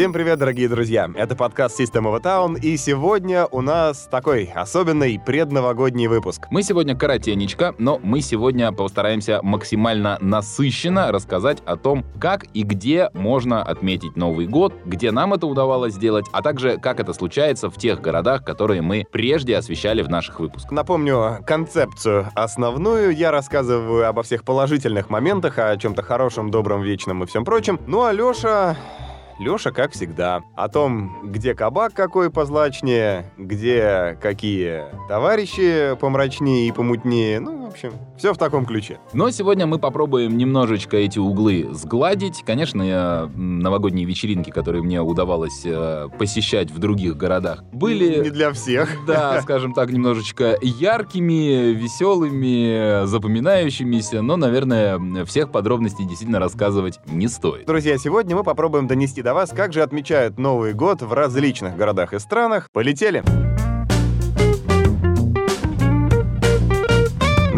Всем привет, дорогие друзья! Это подкаст System of a Town, и сегодня у нас такой особенный предновогодний выпуск. Мы сегодня коротенечко, но мы сегодня постараемся максимально насыщенно рассказать о том, как и где можно отметить Новый год, где нам это удавалось сделать, а также как это случается в тех городах, которые мы прежде освещали в наших выпусках. Напомню концепцию основную. Я рассказываю обо всех положительных моментах, о чем-то хорошем, добром, вечном и всем прочем. Ну а Леша Лёша, как всегда, о том, где кабак какой позлачнее, где какие товарищи помрачнее и помутнее, ну, общем, все в таком ключе. Но сегодня мы попробуем немножечко эти углы сгладить. Конечно, новогодние вечеринки, которые мне удавалось э, посещать в других городах, были... Не для всех. Да, скажем так, немножечко яркими, веселыми, запоминающимися, но, наверное, всех подробностей действительно рассказывать не стоит. Друзья, сегодня мы попробуем донести до вас, как же отмечают Новый год в различных городах и странах. Полетели!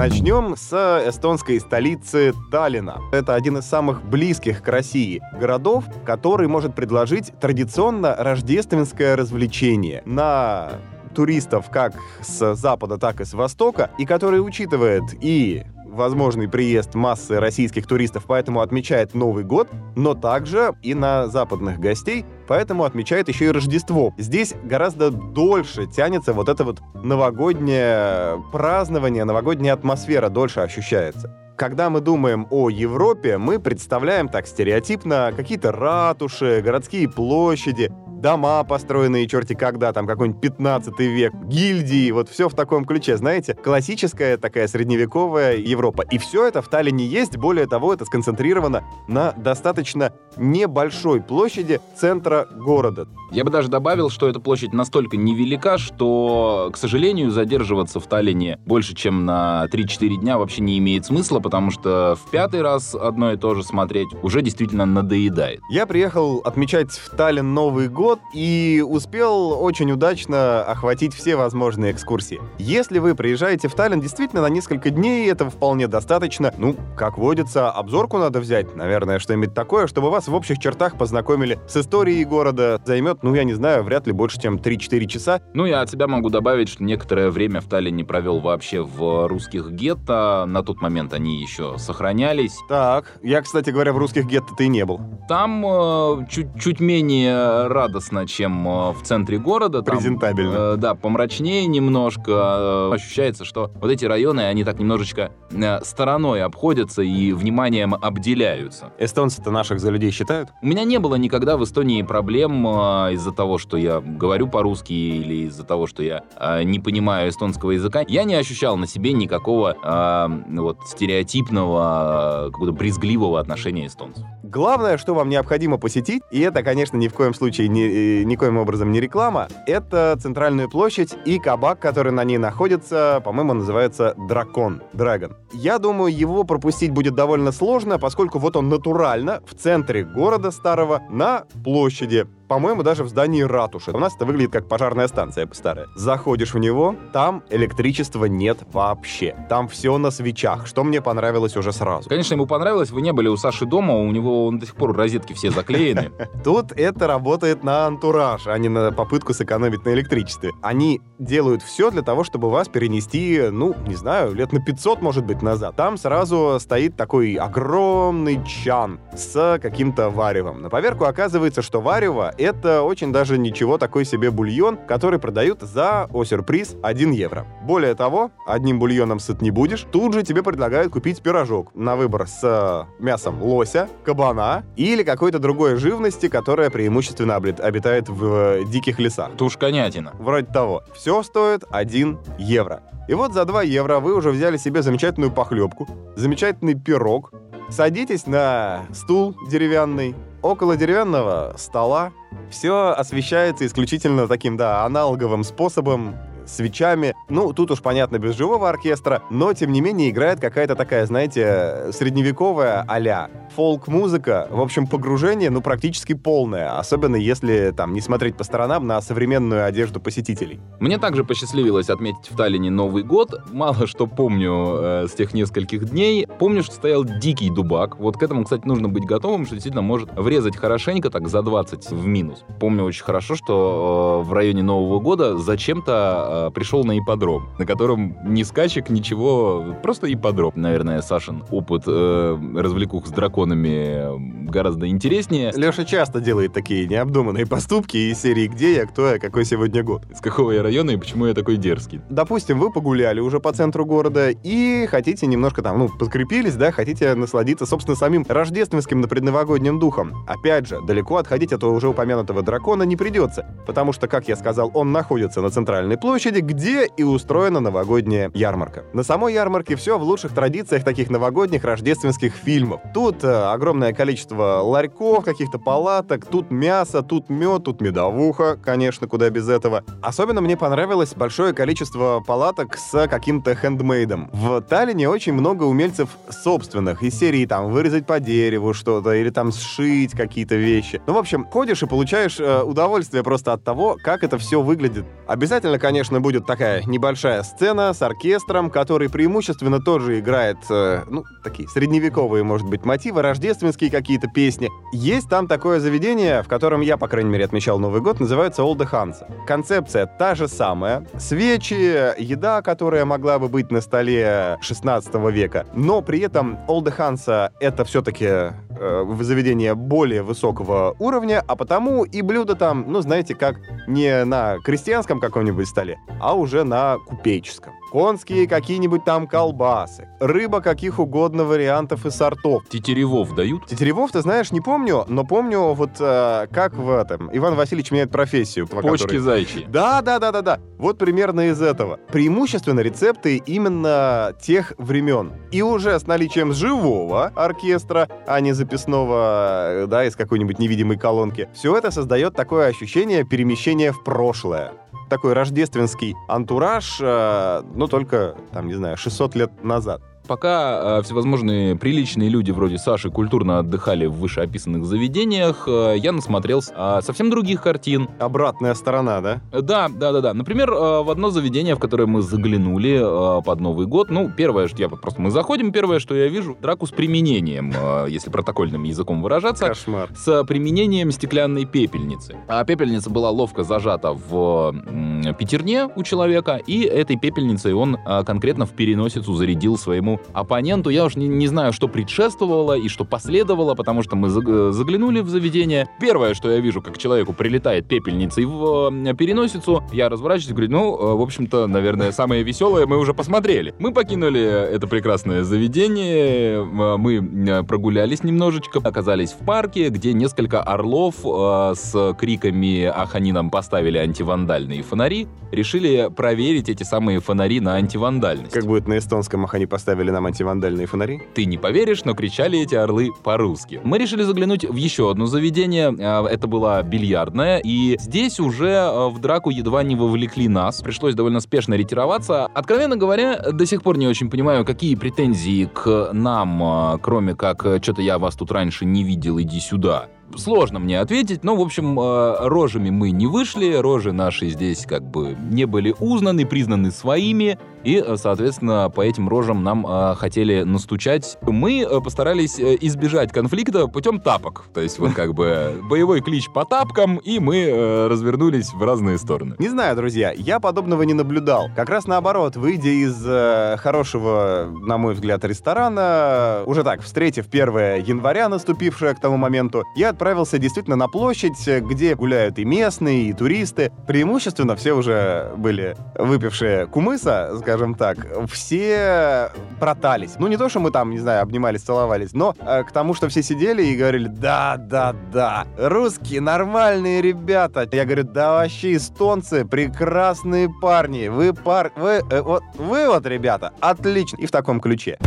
Начнем с эстонской столицы Таллина. Это один из самых близких к России городов, который может предложить традиционно рождественское развлечение на туристов как с запада, так и с востока, и который учитывает и возможный приезд массы российских туристов, поэтому отмечает Новый год, но также и на западных гостей, поэтому отмечает еще и Рождество. Здесь гораздо дольше тянется вот это вот новогоднее празднование, новогодняя атмосфера дольше ощущается. Когда мы думаем о Европе, мы представляем так стереотипно какие-то ратуши, городские площади, дома построенные черти когда, там какой-нибудь 15 век, гильдии, вот все в таком ключе, знаете, классическая такая средневековая Европа. И все это в Таллине есть, более того, это сконцентрировано на достаточно небольшой площади центра города. Я бы даже добавил, что эта площадь настолько невелика, что, к сожалению, задерживаться в Таллине больше, чем на 3-4 дня вообще не имеет смысла, потому что в пятый раз одно и то же смотреть уже действительно надоедает. Я приехал отмечать в Таллин Новый год год и успел очень удачно охватить все возможные экскурсии. Если вы приезжаете в Таллин действительно на несколько дней, этого вполне достаточно. Ну, как водится, обзорку надо взять, наверное, что-нибудь такое, чтобы вас в общих чертах познакомили с историей города. Займет, ну, я не знаю, вряд ли больше, чем 3-4 часа. Ну, я от себя могу добавить, что некоторое время в Таллине провел вообще в русских гетто. На тот момент они еще сохранялись. Так, я, кстати говоря, в русских гетто ты не был. Там э, чуть, чуть менее радостно пафосно, чем э, в центре города. Там, Презентабельно. Э, да, помрачнее немножко. Э, ощущается, что вот эти районы, они так немножечко э, стороной обходятся и вниманием обделяются. Эстонцы-то наших за людей считают? У меня не было никогда в Эстонии проблем э, из-за того, что я говорю по-русски или из-за того, что я э, не понимаю эстонского языка. Я не ощущал на себе никакого э, вот стереотипного, э, какого-то брезгливого отношения эстонцев. Главное, что вам необходимо посетить, и это, конечно, ни в коем случае не, э, никоим образом не реклама, это центральную площадь и кабак, который на ней находится, по-моему, называется Дракон, Драгон. Я думаю, его пропустить будет довольно сложно, поскольку вот он натурально в центре города старого на площади по-моему, даже в здании ратуши. У нас это выглядит как пожарная станция старая. Заходишь в него, там электричества нет вообще. Там все на свечах, что мне понравилось уже сразу. Конечно, ему понравилось, вы не были у Саши дома, у него до сих пор розетки все заклеены. Тут это работает на антураж, а не на попытку сэкономить на электричестве. Они делают все для того, чтобы вас перенести, ну, не знаю, лет на 500, может быть, назад. Там сразу стоит такой огромный чан с каким-то варевом. На поверку оказывается, что варево это очень даже ничего такой себе бульон, который продают за, о сюрприз, 1 евро. Более того, одним бульоном сыт не будешь, тут же тебе предлагают купить пирожок на выбор с э, мясом лося, кабана или какой-то другой живности, которая преимущественно обитает в э, диких лесах. Тушканятина. Вроде того. Все стоит 1 евро. И вот за 2 евро вы уже взяли себе замечательную похлебку, замечательный пирог, садитесь на стул деревянный, около деревянного стола. Все освещается исключительно таким, да, аналоговым способом свечами. Ну, тут уж понятно, без живого оркестра, но, тем не менее, играет какая-то такая, знаете, средневековая а фолк-музыка. В общем, погружение, ну, практически полное, особенно если, там, не смотреть по сторонам на современную одежду посетителей. Мне также посчастливилось отметить в Таллине Новый год. Мало что помню э, с тех нескольких дней. Помню, что стоял дикий дубак. Вот к этому, кстати, нужно быть готовым, что действительно может врезать хорошенько, так за 20 в минус. Помню очень хорошо, что э, в районе Нового года зачем-то э, пришел на ипподром, на котором ни скачек, ничего, просто ипподром. Наверное, Сашин опыт э, развлекух с драконами гораздо интереснее. Леша часто делает такие необдуманные поступки из серии «Где я? Кто я? Какой сегодня год?» С какого я района и почему я такой дерзкий? Допустим, вы погуляли уже по центру города и хотите немножко там, ну, подкрепились, да, хотите насладиться, собственно, самим рождественским на предновогодним духом. Опять же, далеко отходить от уже упомянутого дракона не придется, потому что, как я сказал, он находится на центральной площади, где и устроена новогодняя ярмарка. На самой ярмарке все в лучших традициях таких новогодних рождественских фильмов. Тут э, огромное количество ларьков, каких-то палаток, тут мясо, тут мед, тут медовуха, конечно, куда без этого. Особенно мне понравилось большое количество палаток с каким-то хендмейдом. В Таллине очень много умельцев собственных, из серии там вырезать по дереву что-то, или там сшить какие-то вещи. Ну, в общем, ходишь и получаешь э, удовольствие просто от того, как это все выглядит. Обязательно, конечно, будет такая небольшая сцена с оркестром, который преимущественно тоже играет, э, ну, такие средневековые, может быть, мотивы, рождественские какие-то песни. Есть там такое заведение, в котором я, по крайней мере, отмечал Новый год, называется Олда Ханса. Концепция та же самая. Свечи, еда, которая могла бы быть на столе 16 века, но при этом Олда Ханса это все-таки э, заведение более высокого уровня, а потому и блюда там, ну, знаете, как не на крестьянском каком-нибудь столе, а уже на купеческом конские какие-нибудь там колбасы, рыба каких угодно вариантов и сортов. Тетеревов дают? Тетеревов, ты знаешь, не помню, но помню вот э, как в этом. Иван Васильевич меняет профессию. Почки который... зайчи. Да, да, да, да, да. Вот примерно из этого. Преимущественно рецепты именно тех времен. И уже с наличием живого оркестра, а не записного, э, да, из какой-нибудь невидимой колонки, все это создает такое ощущение перемещения в прошлое такой рождественский антураж, э, но только, там, не знаю, 600 лет назад. Пока э, всевозможные приличные люди вроде Саши культурно отдыхали в вышеописанных заведениях, э, я насмотрелся э, совсем других картин. Обратная сторона, да? Да, да, да, да. Например, э, в одно заведение, в которое мы заглянули э, под Новый год, ну, первое, что я просто мы заходим, первое, что я вижу, драку с применением, э, если протокольным языком выражаться. Кошмар. С применением стеклянной пепельницы. А пепельница была ловко зажата в э, пятерне у человека, и этой пепельницей он э, конкретно в переносицу зарядил своему своему оппоненту. Я уж не, не знаю, что предшествовало и что последовало, потому что мы заглянули в заведение. Первое, что я вижу, как человеку прилетает пепельницей в э, переносицу, я разворачиваюсь и говорю, ну, э, в общем-то, наверное, самое веселое мы уже посмотрели. Мы покинули это прекрасное заведение, э, мы прогулялись немножечко, оказались в парке, где несколько орлов с криками «Ах, они нам поставили антивандальные фонари!» решили проверить эти самые фонари на антивандальность. Как будет на эстонском «Ах, они поставили поставили нам антивандальные фонари? Ты не поверишь, но кричали эти орлы по-русски. Мы решили заглянуть в еще одно заведение. А, это была бильярдная. И здесь уже а, в драку едва не вовлекли нас. Пришлось довольно спешно ретироваться. Откровенно говоря, до сих пор не очень понимаю, какие претензии к нам, а, кроме как «что-то я вас тут раньше не видел, иди сюда» сложно мне ответить, но, в общем, рожами мы не вышли, рожи наши здесь как бы не были узнаны, признаны своими, и, э, соответственно, по этим рожам нам э, хотели настучать. Мы э, постарались э, избежать конфликта путем тапок. То есть вот как бы боевой клич по тапкам, и мы э, развернулись в разные стороны. Не знаю, друзья, я подобного не наблюдал. Как раз наоборот, выйдя из э, хорошего, на мой взгляд, ресторана, уже так, встретив 1 января, наступившее к тому моменту, я отправился действительно на площадь, где гуляют и местные, и туристы. Преимущественно все уже были выпившие кумыса, скажем так, все протались. Ну, не то, что мы там, не знаю, обнимались, целовались, но э, к тому, что все сидели и говорили, да, да, да, русские нормальные ребята. Я говорю, да вообще эстонцы прекрасные парни. Вы пар... Вы, э, вот, вы вот, ребята, отлично. И в таком ключе.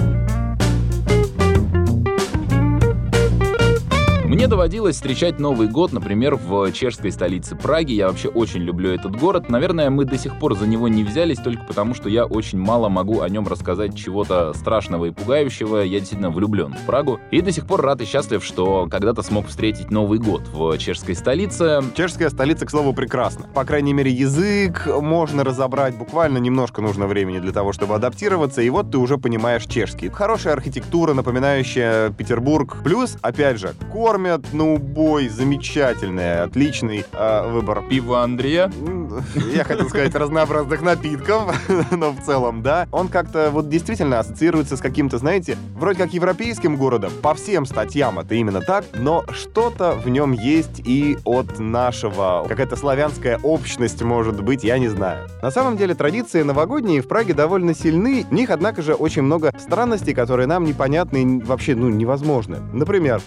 Мне доводилось встречать Новый год, например, в чешской столице Праге. Я вообще очень люблю этот город. Наверное, мы до сих пор за него не взялись только потому, что я очень мало могу о нем рассказать чего-то страшного и пугающего. Я действительно влюблен в Прагу. И до сих пор рад и счастлив, что когда-то смог встретить Новый год в чешской столице. Чешская столица, к слову, прекрасна. По крайней мере, язык можно разобрать. Буквально немножко нужно времени для того, чтобы адаптироваться. И вот ты уже понимаешь чешский. Хорошая архитектура, напоминающая Петербург. Плюс, опять же, кормят на убой. Замечательный, отличный э, выбор. Пиво Андрея. Я хотел сказать разнообразных напитков, но в целом, да. Он как-то вот действительно ассоциируется с каким-то, знаете, вроде как европейским городом. По всем статьям это именно так, но что-то в нем есть и от нашего. Какая-то славянская общность, может быть, я не знаю. На самом деле традиции новогодние в Праге довольно сильны. В них, однако же, очень много странностей, которые нам непонятны и вообще, ну, невозможны. Например,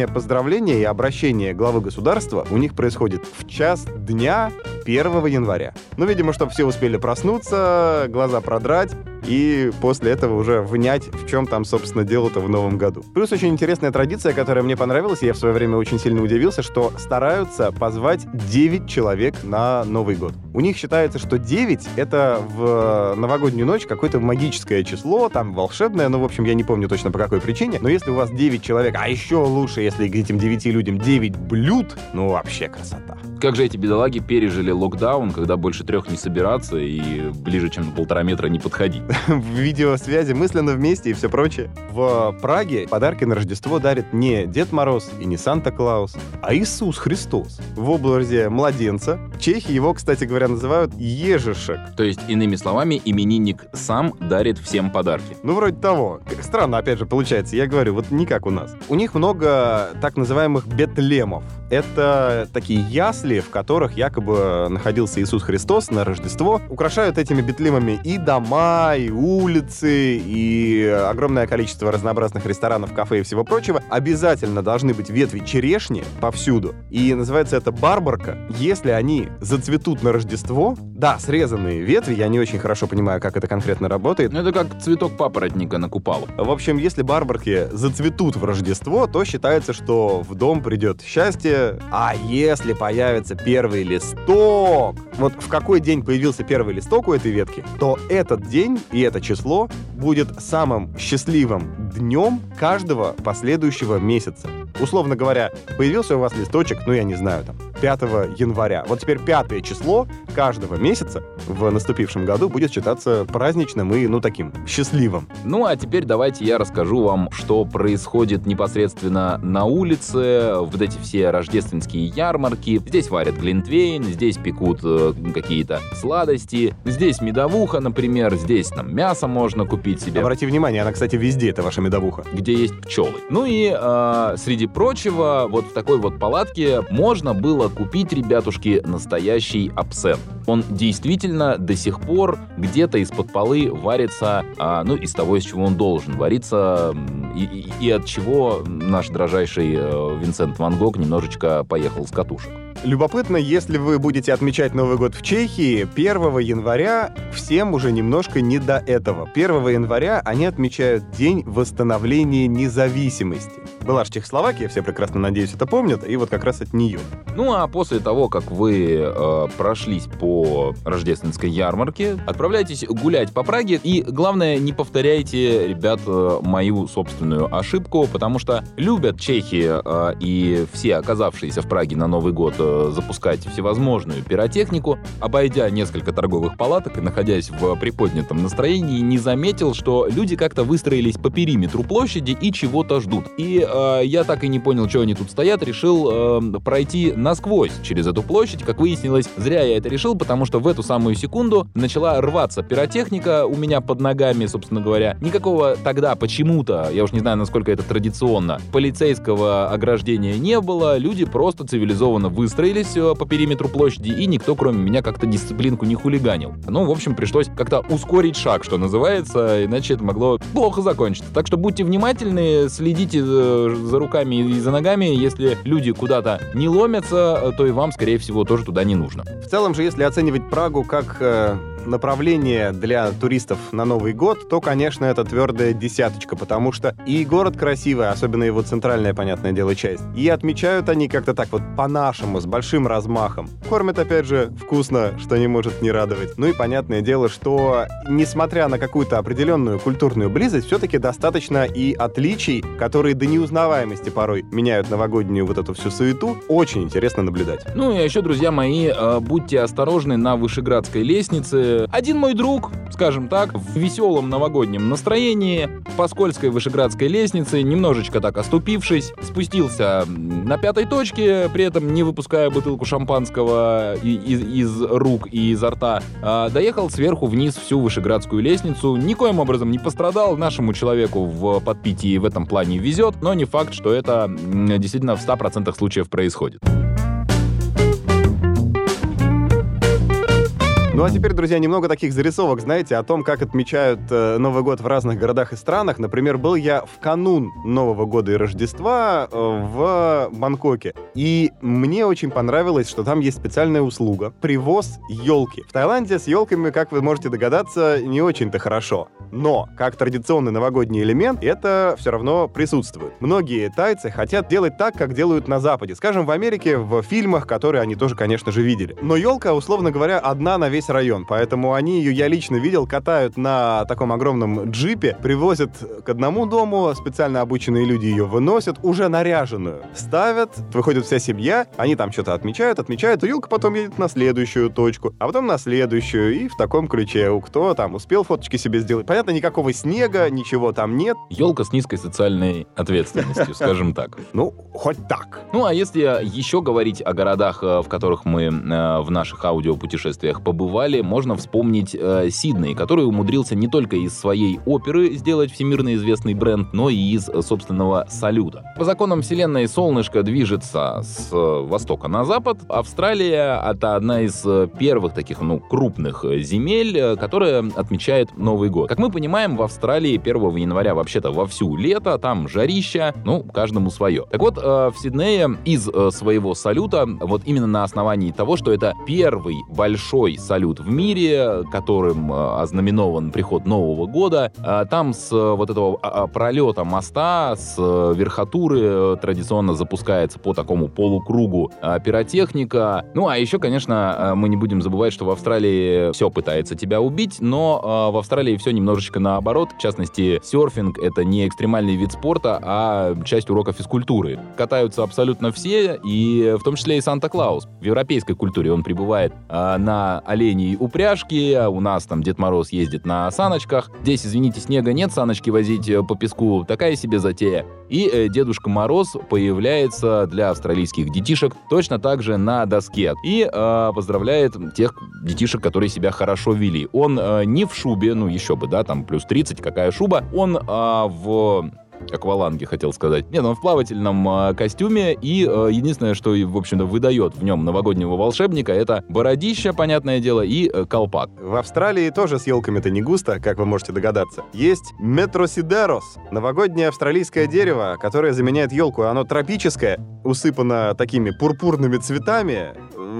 новогоднее поздравление и обращение главы государства у них происходит в час дня 1 января. Ну, видимо, чтобы все успели проснуться, глаза продрать, и после этого уже внять, в чем там, собственно, дело-то в новом году. Плюс очень интересная традиция, которая мне понравилась, я в свое время очень сильно удивился, что стараются позвать 9 человек на Новый год. У них считается, что 9 — это в новогоднюю ночь какое-то магическое число, там волшебное, ну, в общем, я не помню точно по какой причине, но если у вас 9 человек, а еще лучше, если этим 9 людям 9 блюд, ну, вообще красота. Как же эти бедолаги пережили локдаун, когда больше трех не собираться и ближе, чем на полтора метра не подходить? В видеосвязи, мысленно вместе и все прочее. В Праге подарки на Рождество дарит не Дед Мороз и не Санта-Клаус, а Иисус Христос. В образе младенца. Чехи его, кстати говоря, называют Ежишек. То есть, иными словами, именинник сам дарит всем подарки. Ну, вроде того. Как странно, опять же, получается. Я говорю, вот не как у нас. У них много так называемых бетлемов. Это такие ясли, в которых якобы находился Иисус Христос на Рождество. Украшают этими бетлемами и дома, и улицы, и огромное количество разнообразных ресторанов, кафе и всего прочего. Обязательно должны быть ветви черешни повсюду. И называется это барбарка. Если они зацветут на Рождество, да, срезанные ветви, я не очень хорошо понимаю, как это конкретно работает. Ну, это как цветок папоротника на купалу. В общем, если барбарки зацветут в Рождество, то считается, что в дом придет счастье. А если появится первый листок, вот в какой день появился первый листок у этой ветки, то этот день и это число будет самым счастливым днем каждого последующего месяца. Условно говоря, появился у вас листочек, ну я не знаю, там, 5 января. Вот теперь пятое число каждого месяца в наступившем году будет считаться праздничным и, ну, таким счастливым. Ну, а теперь давайте я расскажу вам, что происходит непосредственно на улице, вот эти все рождественские ярмарки. Здесь варят глинтвейн, здесь пекут э, какие-то сладости, здесь медовуха, например, здесь там мясо можно купить себе. Обрати внимание, она, кстати, везде, это ваша медовуха. Где есть пчелы. Ну и, э, среди прочего, вот в такой вот палатке можно было купить, ребятушки, настоящий абсент. Он действительно до сих пор где-то из-под полы варится, а, ну, из того, из чего он должен вариться, и, и, и от чего наш дрожайший э, Винсент Ван Гог немножечко поехал с катушек. Любопытно, если вы будете отмечать Новый год в Чехии, 1 января всем уже немножко не до этого. 1 января они отмечают День восстановления независимости. Была же Чехословакия, все прекрасно, надеюсь, это помнят, и вот как раз от нее. Ну а после того, как вы э, прошлись по рождественской ярмарке, отправляйтесь гулять по Праге, и главное, не повторяйте, ребят, э, мою собственную ошибку, потому что любят чехи э, и все оказавшиеся в Праге на Новый год э, запускать всевозможную пиротехнику, обойдя несколько торговых палаток и находясь в приподнятом настроении, не заметил, что люди как-то выстроились по периметру площади и чего-то ждут. И э, я так и не понял, что они тут стоят, решил э, пройти насквозь через эту площадь. Как выяснилось, зря я это решил, потому что в эту самую секунду начала рваться пиротехника у меня под ногами, собственно говоря. Никакого тогда почему-то, я уж не знаю, насколько это традиционно, полицейского ограждения не было, люди просто цивилизованно выстроились выстроились э, по периметру площади, и никто, кроме меня, как-то дисциплинку не хулиганил. Ну, в общем, пришлось как-то ускорить шаг, что называется, иначе это могло плохо закончиться. Так что будьте внимательны, следите э, за руками и за ногами. Если люди куда-то не ломятся, то и вам, скорее всего, тоже туда не нужно. В целом же, если оценивать Прагу как э, направление для туристов на Новый год, то, конечно, это твердая десяточка, потому что и город красивый, особенно его центральная, понятное дело, часть, и отмечают они как-то так вот по-нашему, с большим размахом. Кормят, опять же, вкусно, что не может не радовать. Ну и понятное дело, что, несмотря на какую-то определенную культурную близость, все-таки достаточно и отличий, которые до неузнаваемости порой меняют новогоднюю вот эту всю суету. Очень интересно наблюдать. Ну и еще, друзья мои, э, будьте осторожны на Вышеградской лестнице. Один мой друг, скажем так, в веселом новогоднем настроении по скользкой Вышеградской лестнице, немножечко так оступившись, спустился на пятой точке, при этом не выпуская бутылку шампанского из, из рук и изо рта, а доехал сверху вниз всю Вышеградскую лестницу, никоим образом не пострадал, нашему человеку в подпитии в этом плане везет, но не факт, что это действительно в 100% случаев происходит. Ну а теперь, друзья, немного таких зарисовок, знаете, о том, как отмечают э, Новый год в разных городах и странах. Например, был я в канун Нового года и Рождества э, в Бангкоке. И мне очень понравилось, что там есть специальная услуга — привоз елки. В Таиланде с елками, как вы можете догадаться, не очень-то хорошо. Но, как традиционный новогодний элемент, это все равно присутствует. Многие тайцы хотят делать так, как делают на Западе. Скажем, в Америке, в фильмах, которые они тоже, конечно же, видели. Но елка, условно говоря, одна на весь район. Поэтому они ее, я лично видел, катают на таком огромном джипе, привозят к одному дому, специально обученные люди ее выносят, уже наряженную. Ставят, выходит вся семья, они там что-то отмечают, отмечают, и елка потом едет на следующую точку, а потом на следующую, и в таком ключе. У кто там успел фоточки себе сделать. Понятно, никакого снега, ничего там нет. Елка с низкой социальной ответственностью, скажем так. Ну, хоть так. Ну, а если еще говорить о городах, э, в которых мы э, в наших аудиопутешествиях побывали, бывали, можно вспомнить э, Сидней, который умудрился не только из своей оперы сделать всемирно известный бренд, но и из э, собственного салюта. По законам вселенной солнышко движется с э, востока на запад. Австралия — это одна из э, первых таких, ну, крупных земель, которая отмечает Новый год. Как мы понимаем, в Австралии 1 января вообще-то вовсю лето, там жарища, ну, каждому свое. Так вот, в Сиднее из своего салюта, вот именно на основании того, что это первый большой салют салют в мире, которым э, ознаменован приход Нового года. А там с э, вот этого а, а, пролета моста, с э, верхотуры традиционно запускается по такому полукругу пиротехника. Ну, а еще, конечно, мы не будем забывать, что в Австралии все пытается тебя убить, но в Австралии все немножечко наоборот. В частности, серфинг — это не экстремальный вид спорта, а часть урока физкультуры. Катаются абсолютно все, и в том числе и Санта-Клаус. В европейской культуре он прибывает на оленей оленей упряжки, а у нас там Дед Мороз ездит на саночках. Здесь, извините, снега нет, саночки возить э, по песку, такая себе затея. И э, Дедушка Мороз появляется для австралийских детишек точно так же на доске. И э, поздравляет тех детишек, которые себя хорошо вели. Он э, не в шубе, ну еще бы, да, там плюс 30, какая шуба. Он э, в акваланге, хотел сказать. Нет, он в плавательном э, костюме, и э, единственное, что, в общем-то, выдает в нем новогоднего волшебника, это бородища, понятное дело, и э, колпак. В Австралии тоже с елками-то не густо, как вы можете догадаться. Есть метросидерос, новогоднее австралийское дерево, которое заменяет елку. Оно тропическое, усыпано такими пурпурными цветами,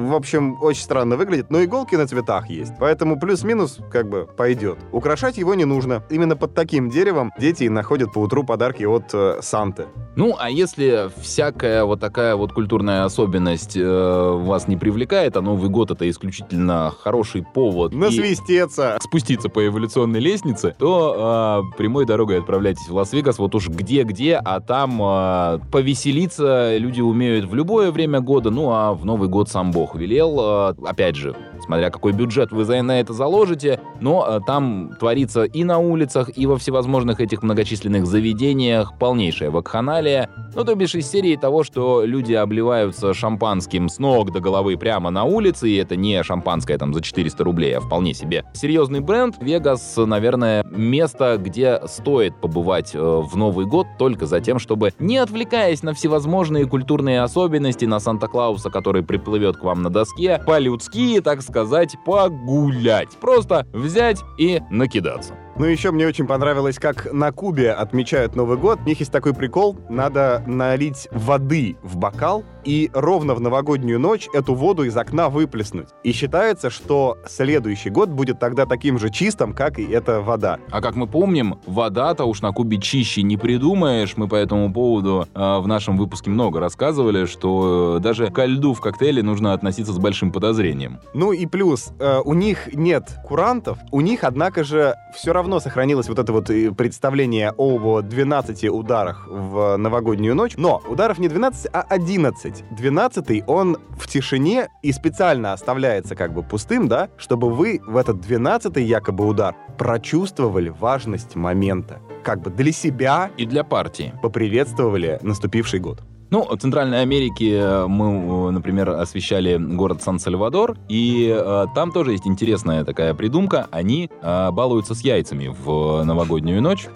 в общем, очень странно выглядит, но иголки на цветах есть. Поэтому плюс-минус как бы пойдет. Украшать его не нужно. Именно под таким деревом дети находят по утру подарки от э, Санты. Ну, а если всякая вот такая вот культурная особенность э, вас не привлекает, а Новый год это исключительно хороший повод насвистеться, спуститься по эволюционной лестнице, то э, прямой дорогой отправляйтесь в Лас-Вегас, вот уж где-где, а там э, повеселиться люди умеют в любое время года, ну а в Новый год сам Бог велел, э, опять же, смотря какой бюджет вы на это заложите, но э, там творится и на улицах, и во всевозможных этих многочисленных заведениях полнейшая вакханалия. Ну, то бишь из серии того, что люди обливаются шампанским с ног до головы прямо на улице, и это не шампанское там за 400 рублей, а вполне себе серьезный бренд. Вегас, наверное, место, где стоит побывать э, в Новый год только за тем, чтобы, не отвлекаясь на всевозможные культурные особенности, на Санта-Клауса, который приплывет к вам на доске, по-людски, так сказать, погулять. Просто взять и накидаться. Ну, еще мне очень понравилось, как на Кубе отмечают Новый год. У них есть такой прикол. Надо налить воды в бокал, и ровно в новогоднюю ночь эту воду из окна выплеснуть. И считается, что следующий год будет тогда таким же чистым, как и эта вода. А как мы помним, вода-то уж на кубе чище не придумаешь. Мы по этому поводу э, в нашем выпуске много рассказывали, что э, даже ко льду в коктейле нужно относиться с большим подозрением. Ну и плюс, э, у них нет курантов, у них, однако же, все равно сохранилось вот это вот э, представление о 12 ударах в новогоднюю ночь, но ударов не 12, а 11. 12 он в тишине и специально оставляется как бы пустым, да, чтобы вы в этот 12 якобы удар прочувствовали важность момента. Как бы для себя И для партии. поприветствовали наступивший год. Ну, в Центральной Америке э, мы, э, например, освещали город Сан-Сальвадор, и э, там тоже есть интересная такая придумка. Они э, балуются с яйцами в новогоднюю ночь.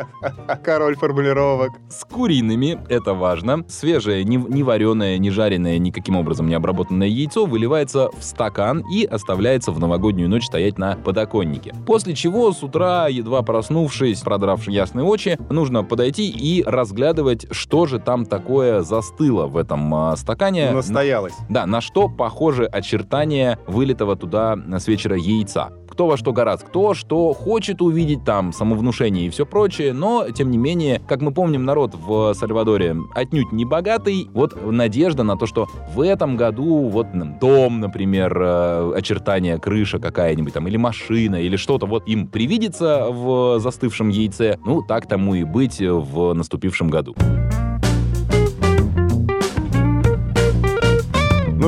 Король формулировок. С куриными, это важно. Свежее, не, не вареное, не жареное, никаким образом не обработанное яйцо выливается в стакан и оставляется в новогоднюю ночь стоять на подоконнике. После чего с утра, едва проснувшись, продравши ясные очи, нужно подойти и разглядывать, что же там такое застыло в этом а, стакане. Настоялось. Да, на что похожи очертания вылитого туда с вечера яйца. Кто во что гораст, кто что хочет увидеть там, самовнушение и все прочее, но, тем не менее, как мы помним, народ в Сальвадоре отнюдь не богатый. Вот надежда на то, что в этом году вот дом, например, э, очертания, крыша какая-нибудь там, или машина, или что-то вот им привидится в застывшем яйце, ну, так тому и быть в наступившем году.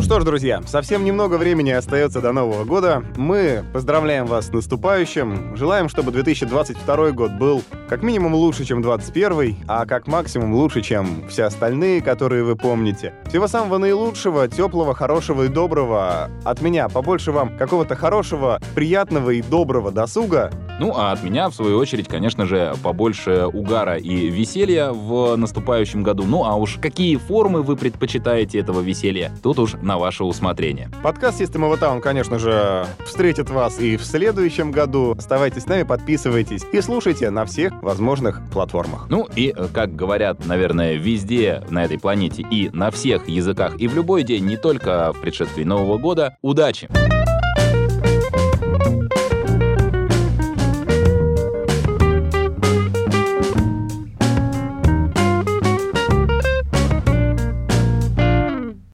Ну что ж, друзья, совсем немного времени остается до Нового года. Мы поздравляем вас с наступающим. Желаем, чтобы 2022 год был как минимум лучше, чем 2021, а как максимум лучше, чем все остальные, которые вы помните. Всего самого наилучшего, теплого, хорошего и доброго. От меня побольше вам какого-то хорошего, приятного и доброго досуга. Ну, а от меня, в свою очередь, конечно же, побольше угара и веселья в наступающем году. Ну, а уж какие формы вы предпочитаете этого веселья, тут уж на ваше усмотрение. Подкаст System of a Town, конечно же, встретит вас и в следующем году. Оставайтесь с нами, подписывайтесь и слушайте на всех возможных платформах. Ну и, э, как говорят, наверное, везде на этой планете и на всех языках и в любой день, не только в предшествии Нового года, удачи!